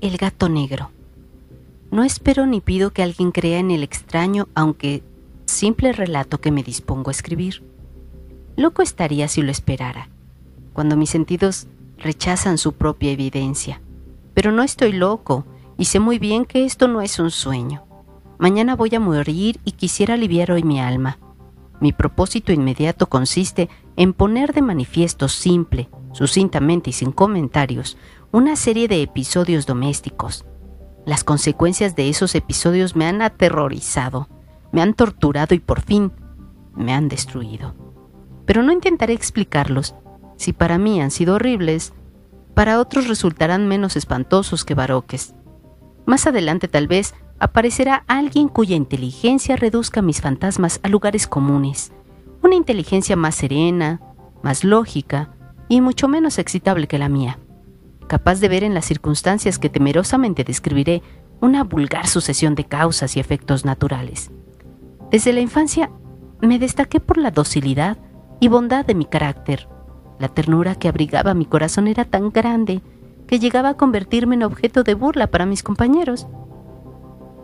El gato negro. No espero ni pido que alguien crea en el extraño, aunque simple relato que me dispongo a escribir. Loco estaría si lo esperara, cuando mis sentidos rechazan su propia evidencia. Pero no estoy loco y sé muy bien que esto no es un sueño. Mañana voy a morir y quisiera aliviar hoy mi alma. Mi propósito inmediato consiste en poner de manifiesto simple, sucintamente y sin comentarios, una serie de episodios domésticos. Las consecuencias de esos episodios me han aterrorizado, me han torturado y por fin me han destruido. Pero no intentaré explicarlos. Si para mí han sido horribles, para otros resultarán menos espantosos que baroques. Más adelante tal vez aparecerá alguien cuya inteligencia reduzca mis fantasmas a lugares comunes, una inteligencia más serena, más lógica y mucho menos excitable que la mía, capaz de ver en las circunstancias que temerosamente describiré una vulgar sucesión de causas y efectos naturales. Desde la infancia me destaqué por la docilidad y bondad de mi carácter. La ternura que abrigaba mi corazón era tan grande que llegaba a convertirme en objeto de burla para mis compañeros.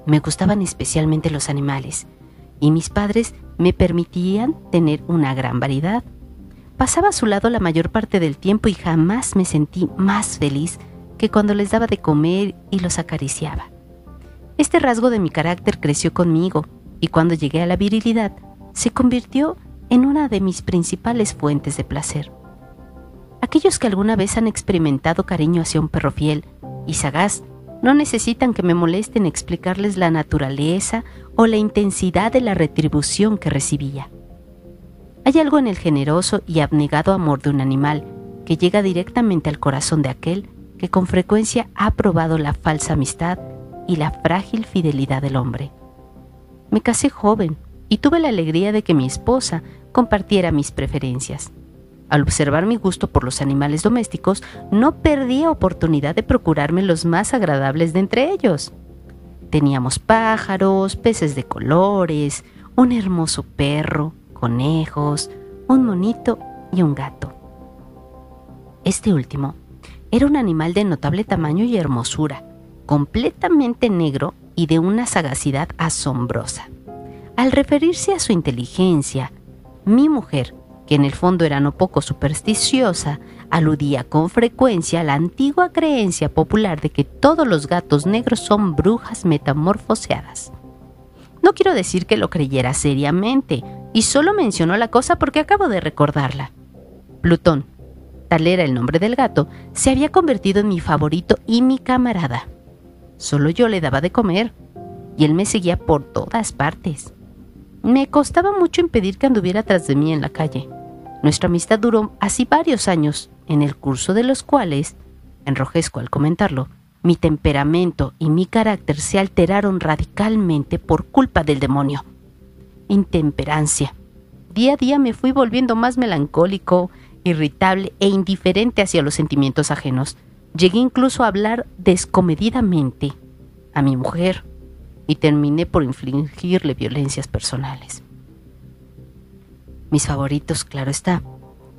Me gustaban especialmente los animales, y mis padres me permitían tener una gran variedad. Pasaba a su lado la mayor parte del tiempo y jamás me sentí más feliz que cuando les daba de comer y los acariciaba. Este rasgo de mi carácter creció conmigo y cuando llegué a la virilidad se convirtió en una de mis principales fuentes de placer. Aquellos que alguna vez han experimentado cariño hacia un perro fiel y sagaz no necesitan que me molesten explicarles la naturaleza o la intensidad de la retribución que recibía. Hay algo en el generoso y abnegado amor de un animal que llega directamente al corazón de aquel que con frecuencia ha probado la falsa amistad y la frágil fidelidad del hombre. Me casé joven y tuve la alegría de que mi esposa compartiera mis preferencias. Al observar mi gusto por los animales domésticos, no perdía oportunidad de procurarme los más agradables de entre ellos. Teníamos pájaros, peces de colores, un hermoso perro, conejos, un monito y un gato. Este último era un animal de notable tamaño y hermosura, completamente negro y de una sagacidad asombrosa. Al referirse a su inteligencia, mi mujer que en el fondo era no poco supersticiosa, aludía con frecuencia a la antigua creencia popular de que todos los gatos negros son brujas metamorfoseadas. No quiero decir que lo creyera seriamente, y solo mencionó la cosa porque acabo de recordarla. Plutón, tal era el nombre del gato, se había convertido en mi favorito y mi camarada. Solo yo le daba de comer, y él me seguía por todas partes. Me costaba mucho impedir que anduviera tras de mí en la calle. Nuestra amistad duró así varios años, en el curso de los cuales, enrojezco al comentarlo, mi temperamento y mi carácter se alteraron radicalmente por culpa del demonio. Intemperancia. Día a día me fui volviendo más melancólico, irritable e indiferente hacia los sentimientos ajenos. Llegué incluso a hablar descomedidamente a mi mujer, y terminé por infligirle violencias personales. Mis favoritos, claro está,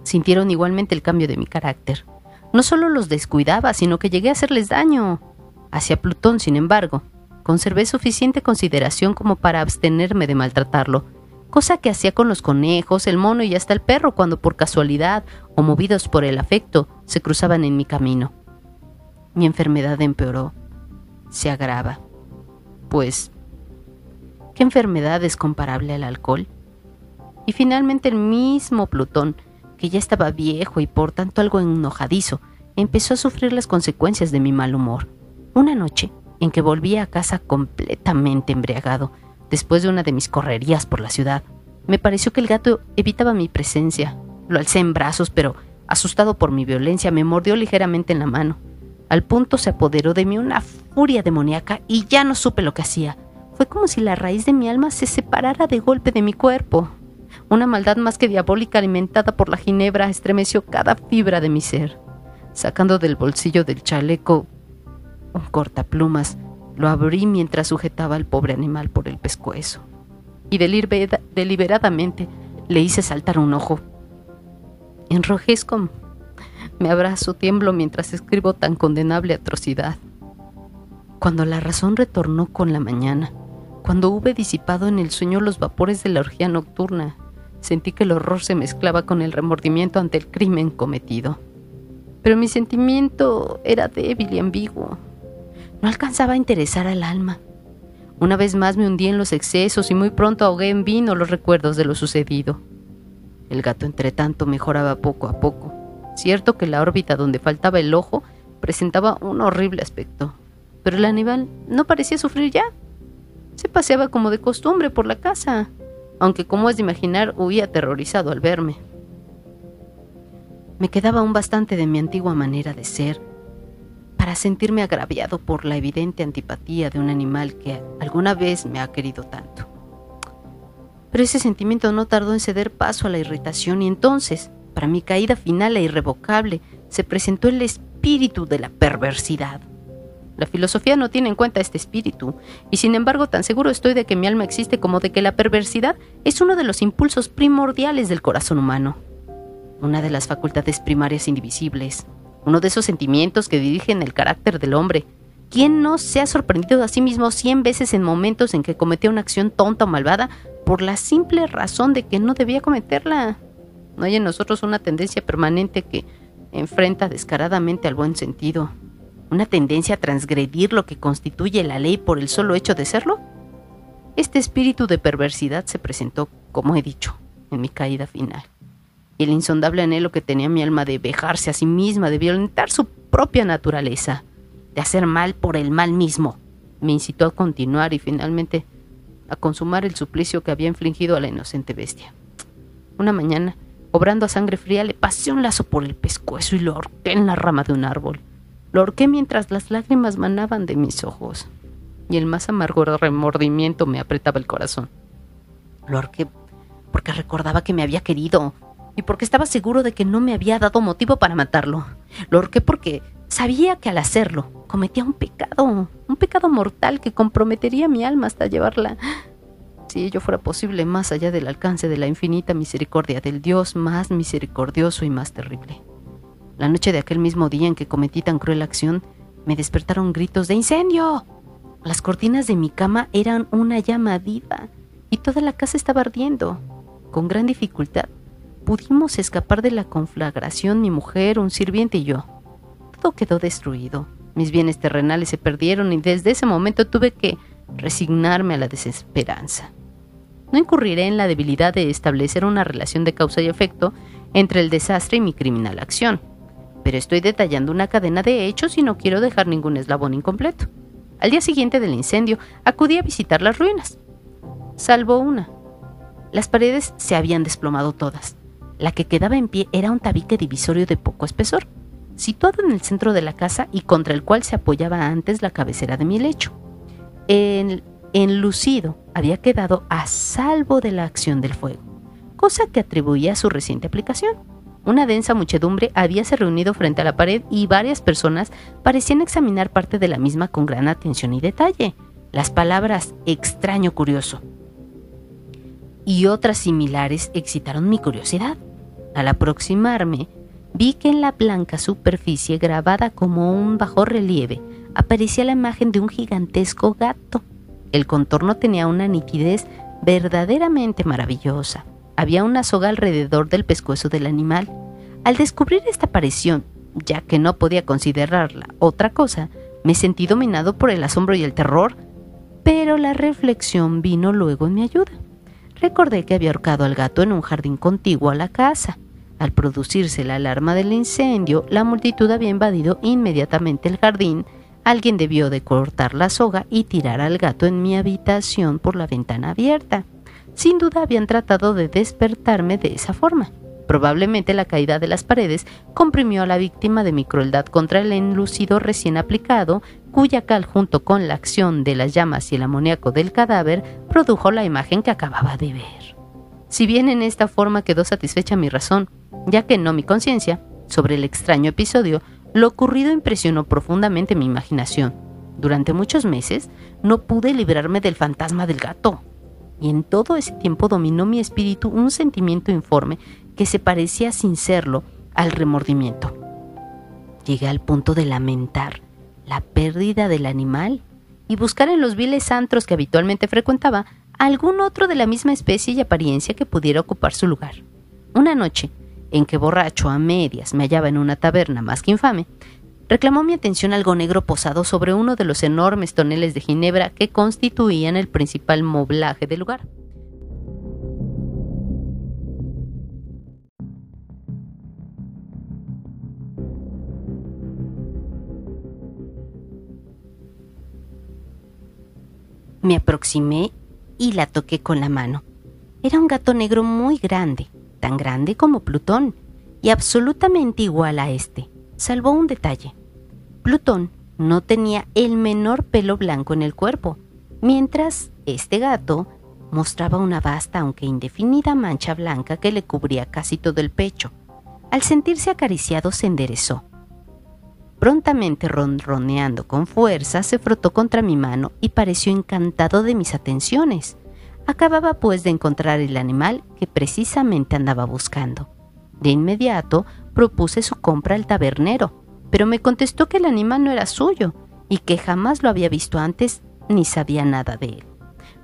sintieron igualmente el cambio de mi carácter. No solo los descuidaba, sino que llegué a hacerles daño. Hacia Plutón, sin embargo, conservé suficiente consideración como para abstenerme de maltratarlo, cosa que hacía con los conejos, el mono y hasta el perro cuando por casualidad o movidos por el afecto se cruzaban en mi camino. Mi enfermedad empeoró, se agrava pues, ¿qué enfermedad es comparable al alcohol? Y finalmente el mismo Plutón, que ya estaba viejo y por tanto algo enojadizo, empezó a sufrir las consecuencias de mi mal humor. Una noche, en que volví a casa completamente embriagado, después de una de mis correrías por la ciudad, me pareció que el gato evitaba mi presencia. Lo alcé en brazos, pero, asustado por mi violencia, me mordió ligeramente en la mano. Al punto se apoderó de mí una furia demoníaca y ya no supe lo que hacía. Fue como si la raíz de mi alma se separara de golpe de mi cuerpo. Una maldad más que diabólica alimentada por la ginebra estremeció cada fibra de mi ser. Sacando del bolsillo del chaleco un cortaplumas, lo abrí mientras sujetaba al pobre animal por el pescuezo. Y deliberadamente le hice saltar un ojo. Enrojezco me abrazo, tiemblo mientras escribo tan condenable atrocidad. cuando la razón retornó con la mañana, cuando hube disipado en el sueño los vapores de la orgía nocturna, sentí que el horror se mezclaba con el remordimiento ante el crimen cometido. Pero mi sentimiento era débil y ambiguo. No alcanzaba a interesar al alma. Una vez más me hundí en los excesos y muy pronto ahogué en vino los recuerdos de lo sucedido. El gato, entre tanto, mejoraba poco a poco. Cierto que la órbita donde faltaba el ojo presentaba un horrible aspecto, pero el animal no parecía sufrir ya. Se paseaba como de costumbre por la casa, aunque como es de imaginar huía aterrorizado al verme. Me quedaba aún bastante de mi antigua manera de ser sentirme agraviado por la evidente antipatía de un animal que alguna vez me ha querido tanto. Pero ese sentimiento no tardó en ceder paso a la irritación y entonces, para mi caída final e irrevocable, se presentó el espíritu de la perversidad. La filosofía no tiene en cuenta este espíritu, y sin embargo tan seguro estoy de que mi alma existe como de que la perversidad es uno de los impulsos primordiales del corazón humano, una de las facultades primarias indivisibles, uno de esos sentimientos que dirigen el carácter del hombre. ¿Quién no se ha sorprendido a sí mismo cien veces en momentos en que cometió una acción tonta o malvada por la simple razón de que no debía cometerla? No hay en nosotros una tendencia permanente que enfrenta descaradamente al buen sentido, una tendencia a transgredir lo que constituye la ley por el solo hecho de serlo? Este espíritu de perversidad se presentó, como he dicho, en mi caída final. Y el insondable anhelo que tenía mi alma de vejarse a sí misma, de violentar su propia naturaleza, de hacer mal por el mal mismo, me incitó a continuar y finalmente a consumar el suplicio que había infligido a la inocente bestia. Una mañana, obrando a sangre fría, le pasé un lazo por el pescuezo y lo ahorqué en la rama de un árbol. Lo ahorqué mientras las lágrimas manaban de mis ojos y el más amargo remordimiento me apretaba el corazón. Lo ahorqué porque recordaba que me había querido y porque estaba seguro de que no me había dado motivo para matarlo. Lo ahorqué porque sabía que al hacerlo cometía un pecado, un pecado mortal que comprometería mi alma hasta llevarla, si ello fuera posible, más allá del alcance de la infinita misericordia del Dios más misericordioso y más terrible. La noche de aquel mismo día en que cometí tan cruel acción, me despertaron gritos de incendio. Las cortinas de mi cama eran una llama viva y toda la casa estaba ardiendo. Con gran dificultad pudimos escapar de la conflagración mi mujer, un sirviente y yo. Todo quedó destruido. Mis bienes terrenales se perdieron y desde ese momento tuve que resignarme a la desesperanza. No incurriré en la debilidad de establecer una relación de causa y efecto entre el desastre y mi criminal acción pero estoy detallando una cadena de hechos y no quiero dejar ningún eslabón incompleto. Al día siguiente del incendio, acudí a visitar las ruinas, salvo una. Las paredes se habían desplomado todas. La que quedaba en pie era un tabique divisorio de poco espesor, situado en el centro de la casa y contra el cual se apoyaba antes la cabecera de mi lecho. El enlucido había quedado a salvo de la acción del fuego, cosa que atribuía a su reciente aplicación. Una densa muchedumbre habíase reunido frente a la pared y varias personas parecían examinar parte de la misma con gran atención y detalle. Las palabras extraño curioso y otras similares excitaron mi curiosidad. Al aproximarme, vi que en la blanca superficie grabada como un bajo relieve aparecía la imagen de un gigantesco gato. El contorno tenía una nitidez verdaderamente maravillosa. Había una soga alrededor del pescuezo del animal. Al descubrir esta aparición, ya que no podía considerarla otra cosa, me sentí dominado por el asombro y el terror, pero la reflexión vino luego en mi ayuda. Recordé que había ahorcado al gato en un jardín contiguo a la casa. Al producirse la alarma del incendio, la multitud había invadido inmediatamente el jardín. Alguien debió de cortar la soga y tirar al gato en mi habitación por la ventana abierta. Sin duda habían tratado de despertarme de esa forma. Probablemente la caída de las paredes comprimió a la víctima de mi crueldad contra el enlucido recién aplicado, cuya cal junto con la acción de las llamas y el amoníaco del cadáver produjo la imagen que acababa de ver. Si bien en esta forma quedó satisfecha mi razón, ya que no mi conciencia, sobre el extraño episodio, lo ocurrido impresionó profundamente mi imaginación. Durante muchos meses no pude librarme del fantasma del gato y en todo ese tiempo dominó mi espíritu un sentimiento informe que se parecía sin serlo al remordimiento. Llegué al punto de lamentar la pérdida del animal y buscar en los viles antros que habitualmente frecuentaba algún otro de la misma especie y apariencia que pudiera ocupar su lugar. Una noche, en que borracho a medias me hallaba en una taberna más que infame, reclamó mi atención algo negro posado sobre uno de los enormes toneles de ginebra que constituían el principal moblaje del lugar. Me aproximé y la toqué con la mano. Era un gato negro muy grande, tan grande como Plutón, y absolutamente igual a este, salvo un detalle. Plutón no tenía el menor pelo blanco en el cuerpo, mientras este gato mostraba una vasta aunque indefinida mancha blanca que le cubría casi todo el pecho. Al sentirse acariciado se enderezó Prontamente ronroneando con fuerza, se frotó contra mi mano y pareció encantado de mis atenciones. Acababa pues de encontrar el animal que precisamente andaba buscando. De inmediato propuse su compra al tabernero, pero me contestó que el animal no era suyo y que jamás lo había visto antes ni sabía nada de él.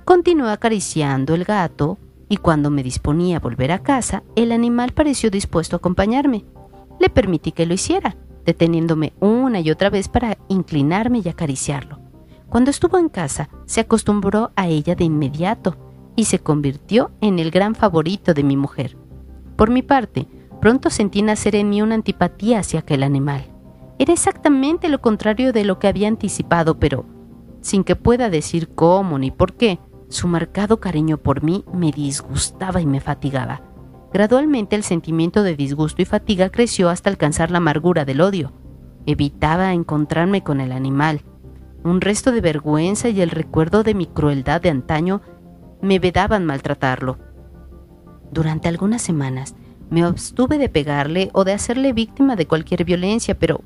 Continué acariciando el gato y cuando me disponía a volver a casa, el animal pareció dispuesto a acompañarme. Le permití que lo hiciera deteniéndome una y otra vez para inclinarme y acariciarlo. Cuando estuvo en casa, se acostumbró a ella de inmediato y se convirtió en el gran favorito de mi mujer. Por mi parte, pronto sentí nacer en mí una antipatía hacia aquel animal. Era exactamente lo contrario de lo que había anticipado, pero, sin que pueda decir cómo ni por qué, su marcado cariño por mí me disgustaba y me fatigaba. Gradualmente el sentimiento de disgusto y fatiga creció hasta alcanzar la amargura del odio. Evitaba encontrarme con el animal. Un resto de vergüenza y el recuerdo de mi crueldad de antaño me vedaban maltratarlo. Durante algunas semanas me abstuve de pegarle o de hacerle víctima de cualquier violencia, pero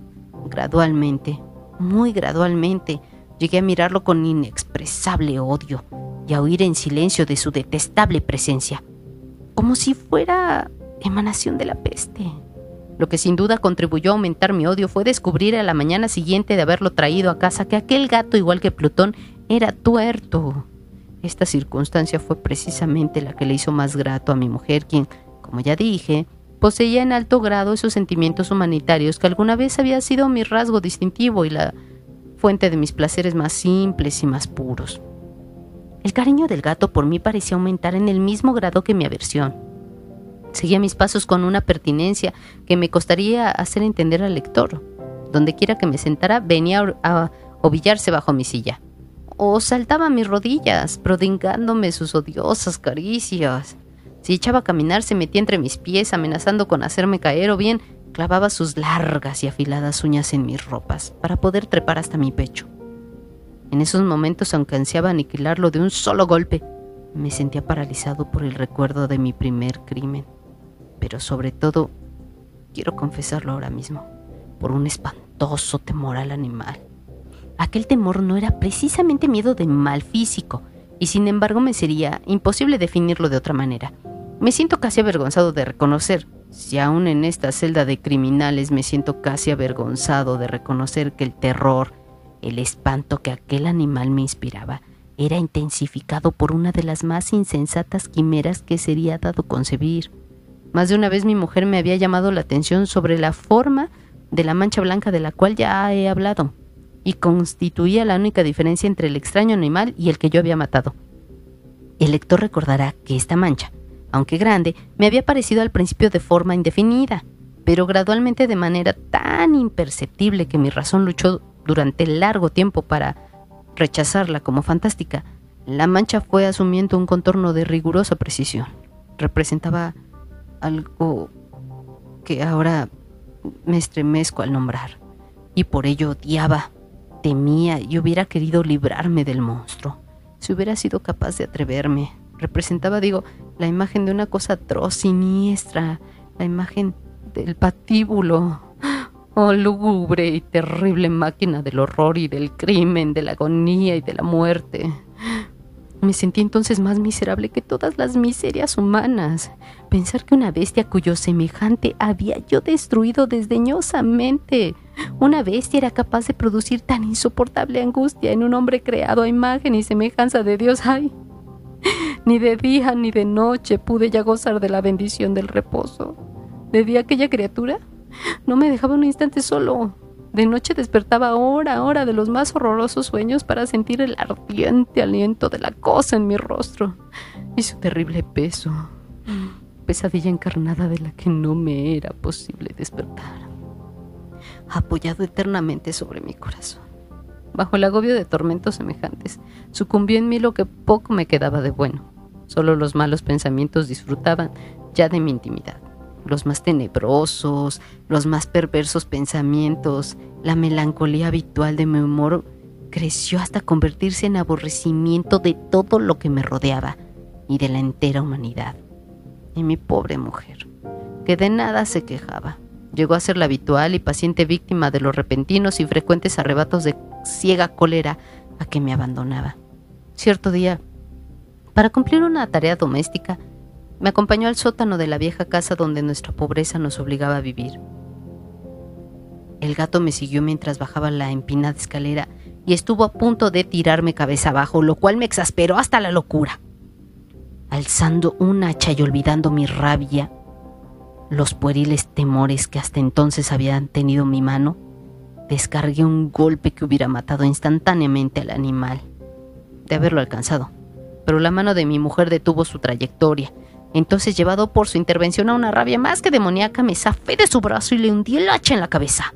gradualmente, muy gradualmente, llegué a mirarlo con inexpresable odio y a oír en silencio de su detestable presencia como si fuera emanación de la peste. Lo que sin duda contribuyó a aumentar mi odio fue descubrir a la mañana siguiente de haberlo traído a casa que aquel gato, igual que Plutón, era tuerto. Esta circunstancia fue precisamente la que le hizo más grato a mi mujer, quien, como ya dije, poseía en alto grado esos sentimientos humanitarios que alguna vez había sido mi rasgo distintivo y la fuente de mis placeres más simples y más puros. El cariño del gato por mí parecía aumentar en el mismo grado que mi aversión. Seguía mis pasos con una pertinencia que me costaría hacer entender al lector. Donde quiera que me sentara, venía a ovillarse bajo mi silla. O saltaba a mis rodillas, prodigándome sus odiosas caricias. Si echaba a caminar, se metía entre mis pies, amenazando con hacerme caer, o bien clavaba sus largas y afiladas uñas en mis ropas, para poder trepar hasta mi pecho. En esos momentos, aunque ansiaba aniquilarlo de un solo golpe, me sentía paralizado por el recuerdo de mi primer crimen. Pero sobre todo, quiero confesarlo ahora mismo, por un espantoso temor al animal. Aquel temor no era precisamente miedo de mal físico, y sin embargo me sería imposible definirlo de otra manera. Me siento casi avergonzado de reconocer, si aún en esta celda de criminales me siento casi avergonzado de reconocer que el terror, el espanto que aquel animal me inspiraba era intensificado por una de las más insensatas quimeras que sería dado concebir. Más de una vez mi mujer me había llamado la atención sobre la forma de la mancha blanca de la cual ya he hablado, y constituía la única diferencia entre el extraño animal y el que yo había matado. El lector recordará que esta mancha, aunque grande, me había parecido al principio de forma indefinida, pero gradualmente de manera tan imperceptible que mi razón luchó durante largo tiempo para rechazarla como fantástica, la mancha fue asumiendo un contorno de rigurosa precisión. Representaba algo que ahora me estremezco al nombrar, y por ello odiaba, temía y hubiera querido librarme del monstruo. Si hubiera sido capaz de atreverme, representaba, digo, la imagen de una cosa atroz, siniestra, la imagen del patíbulo, Oh, lúgubre y terrible máquina del horror y del crimen, de la agonía y de la muerte. Me sentí entonces más miserable que todas las miserias humanas. Pensar que una bestia cuyo semejante había yo destruido desdeñosamente. Una bestia era capaz de producir tan insoportable angustia en un hombre creado a imagen y semejanza de Dios. ¡Ay! Ni de día ni de noche pude ya gozar de la bendición del reposo. De día aquella criatura no me dejaba un instante solo. De noche despertaba hora a hora de los más horrorosos sueños para sentir el ardiente aliento de la cosa en mi rostro y su terrible peso, pesadilla encarnada de la que no me era posible despertar, apoyado eternamente sobre mi corazón. Bajo el agobio de tormentos semejantes, sucumbió en mí lo que poco me quedaba de bueno. Solo los malos pensamientos disfrutaban ya de mi intimidad los más tenebrosos, los más perversos pensamientos, la melancolía habitual de mi humor creció hasta convertirse en aborrecimiento de todo lo que me rodeaba y de la entera humanidad. Y mi pobre mujer, que de nada se quejaba, llegó a ser la habitual y paciente víctima de los repentinos y frecuentes arrebatos de ciega cólera a que me abandonaba. Cierto día, para cumplir una tarea doméstica, me acompañó al sótano de la vieja casa donde nuestra pobreza nos obligaba a vivir. El gato me siguió mientras bajaba la empinada escalera y estuvo a punto de tirarme cabeza abajo, lo cual me exasperó hasta la locura. Alzando un hacha y olvidando mi rabia, los pueriles temores que hasta entonces habían tenido mi mano, descargué un golpe que hubiera matado instantáneamente al animal. De haberlo alcanzado. Pero la mano de mi mujer detuvo su trayectoria entonces, llevado por su intervención a una rabia más que demoníaca, me zafé de su brazo y le hundí el hacha en la cabeza.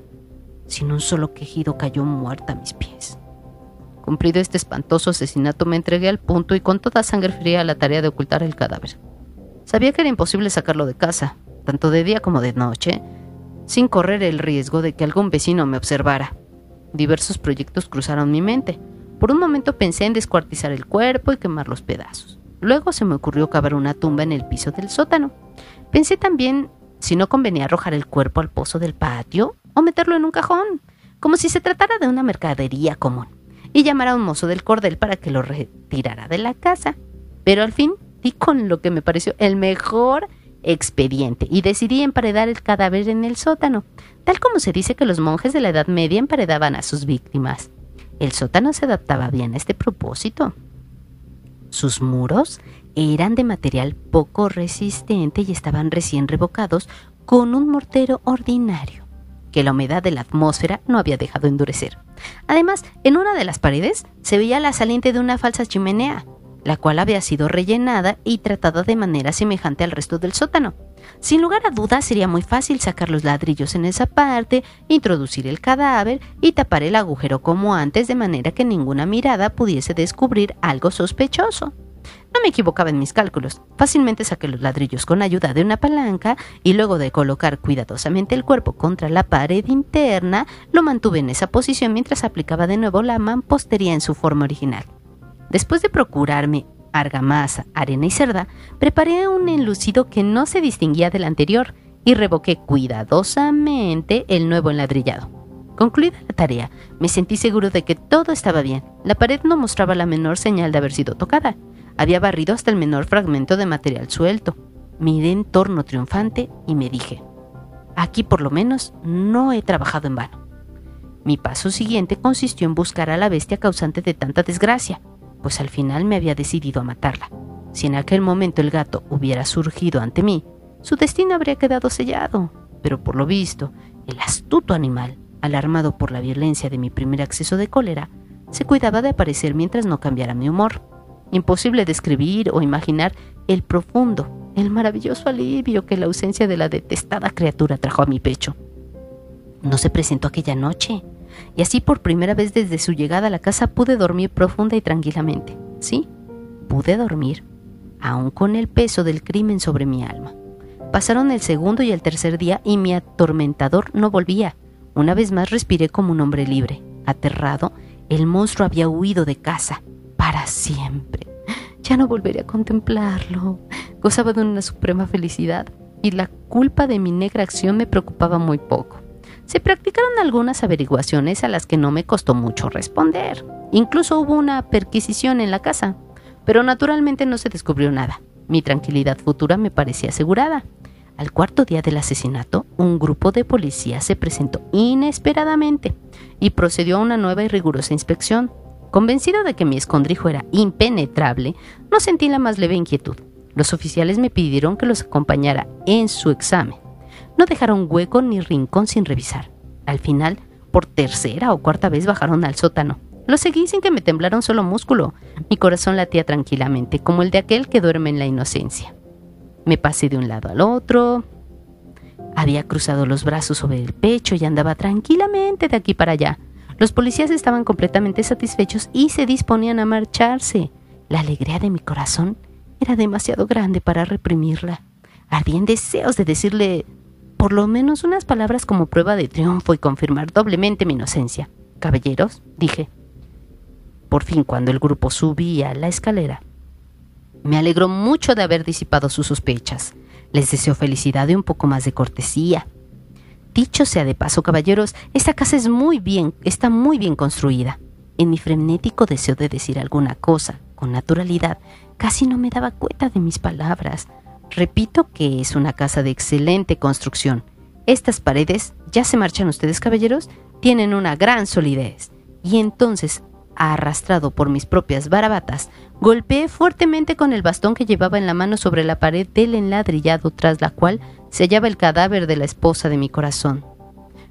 Sin un solo quejido cayó muerta a mis pies. Cumplido este espantoso asesinato, me entregué al punto y con toda sangre fría a la tarea de ocultar el cadáver. Sabía que era imposible sacarlo de casa, tanto de día como de noche, sin correr el riesgo de que algún vecino me observara. Diversos proyectos cruzaron mi mente. Por un momento pensé en descuartizar el cuerpo y quemar los pedazos. Luego se me ocurrió cavar una tumba en el piso del sótano. Pensé también si no convenía arrojar el cuerpo al pozo del patio o meterlo en un cajón, como si se tratara de una mercadería común, y llamar a un mozo del cordel para que lo retirara de la casa. Pero al fin di con lo que me pareció el mejor expediente y decidí emparedar el cadáver en el sótano, tal como se dice que los monjes de la Edad Media emparedaban a sus víctimas. El sótano se adaptaba bien a este propósito. Sus muros eran de material poco resistente y estaban recién revocados con un mortero ordinario, que la humedad de la atmósfera no había dejado endurecer. Además, en una de las paredes se veía la saliente de una falsa chimenea, la cual había sido rellenada y tratada de manera semejante al resto del sótano. Sin lugar a dudas sería muy fácil sacar los ladrillos en esa parte, introducir el cadáver y tapar el agujero como antes de manera que ninguna mirada pudiese descubrir algo sospechoso. No me equivocaba en mis cálculos. Fácilmente saqué los ladrillos con ayuda de una palanca y luego de colocar cuidadosamente el cuerpo contra la pared interna, lo mantuve en esa posición mientras aplicaba de nuevo la mampostería en su forma original. Después de procurarme argamasa, arena y cerda, preparé un enlucido que no se distinguía del anterior y revoqué cuidadosamente el nuevo enladrillado. Concluida la tarea, me sentí seguro de que todo estaba bien. La pared no mostraba la menor señal de haber sido tocada. Había barrido hasta el menor fragmento de material suelto. Miré en torno triunfante y me dije, aquí por lo menos no he trabajado en vano. Mi paso siguiente consistió en buscar a la bestia causante de tanta desgracia pues al final me había decidido a matarla. Si en aquel momento el gato hubiera surgido ante mí, su destino habría quedado sellado. Pero por lo visto, el astuto animal, alarmado por la violencia de mi primer acceso de cólera, se cuidaba de aparecer mientras no cambiara mi humor. Imposible describir o imaginar el profundo, el maravilloso alivio que la ausencia de la detestada criatura trajo a mi pecho. No se presentó aquella noche, y así por primera vez desde su llegada a la casa pude dormir profunda y tranquilamente. Sí, pude dormir, aun con el peso del crimen sobre mi alma. Pasaron el segundo y el tercer día y mi atormentador no volvía. Una vez más respiré como un hombre libre. Aterrado, el monstruo había huido de casa para siempre. Ya no volveré a contemplarlo. Gozaba de una suprema felicidad y la culpa de mi negra acción me preocupaba muy poco. Se practicaron algunas averiguaciones a las que no me costó mucho responder. Incluso hubo una perquisición en la casa, pero naturalmente no se descubrió nada. Mi tranquilidad futura me parecía asegurada. Al cuarto día del asesinato, un grupo de policías se presentó inesperadamente y procedió a una nueva y rigurosa inspección. Convencido de que mi escondrijo era impenetrable, no sentí la más leve inquietud. Los oficiales me pidieron que los acompañara en su examen. No dejaron hueco ni rincón sin revisar. Al final, por tercera o cuarta vez bajaron al sótano. Lo seguí sin que me temblara un solo músculo. Mi corazón latía tranquilamente, como el de aquel que duerme en la inocencia. Me pasé de un lado al otro. Había cruzado los brazos sobre el pecho y andaba tranquilamente de aquí para allá. Los policías estaban completamente satisfechos y se disponían a marcharse. La alegría de mi corazón era demasiado grande para reprimirla. Ardían deseos de decirle por lo menos unas palabras como prueba de triunfo y confirmar doblemente mi inocencia. Caballeros, dije. Por fin, cuando el grupo subía la escalera, me alegró mucho de haber disipado sus sospechas. Les deseo felicidad y un poco más de cortesía. Dicho sea de paso, caballeros, esta casa es muy bien, está muy bien construida. En mi frenético deseo de decir alguna cosa con naturalidad, casi no me daba cuenta de mis palabras. Repito que es una casa de excelente construcción. Estas paredes, ya se marchan ustedes, caballeros, tienen una gran solidez. Y entonces arrastrado por mis propias barabatas, golpeé fuertemente con el bastón que llevaba en la mano sobre la pared del enladrillado tras la cual se hallaba el cadáver de la esposa de mi corazón.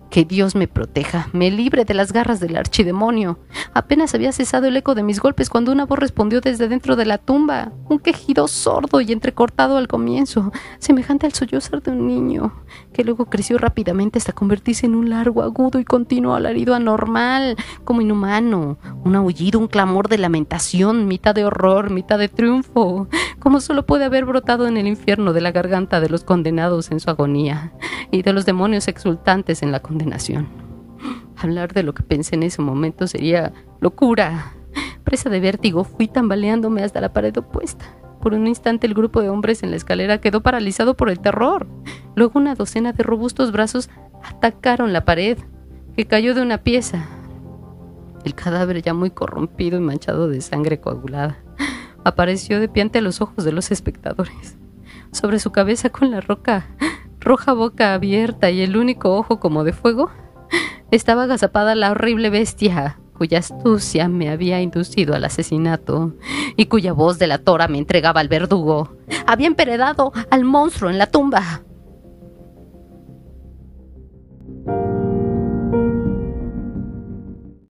Que Dios me proteja, me libre de las garras del archidemonio. Apenas había cesado el eco de mis golpes cuando una voz respondió desde dentro de la tumba, un quejido sordo y entrecortado al comienzo, semejante al sollozar de un niño, que luego creció rápidamente hasta convertirse en un largo, agudo y continuo alarido anormal, como inhumano, un aullido, un clamor de lamentación, mitad de horror, mitad de triunfo, como solo puede haber brotado en el infierno de la garganta de los condenados en su agonía y de los demonios exultantes en la condenación Hablar de lo que pensé en ese momento sería locura. Presa de vértigo, fui tambaleándome hasta la pared opuesta. Por un instante el grupo de hombres en la escalera quedó paralizado por el terror. Luego una docena de robustos brazos atacaron la pared, que cayó de una pieza. El cadáver ya muy corrompido y manchado de sangre coagulada apareció de pie ante los ojos de los espectadores. Sobre su cabeza con la roca roja boca abierta y el único ojo como de fuego, estaba agazapada la horrible bestia cuya astucia me había inducido al asesinato y cuya voz de la tora me entregaba al verdugo. Había emperedado al monstruo en la tumba.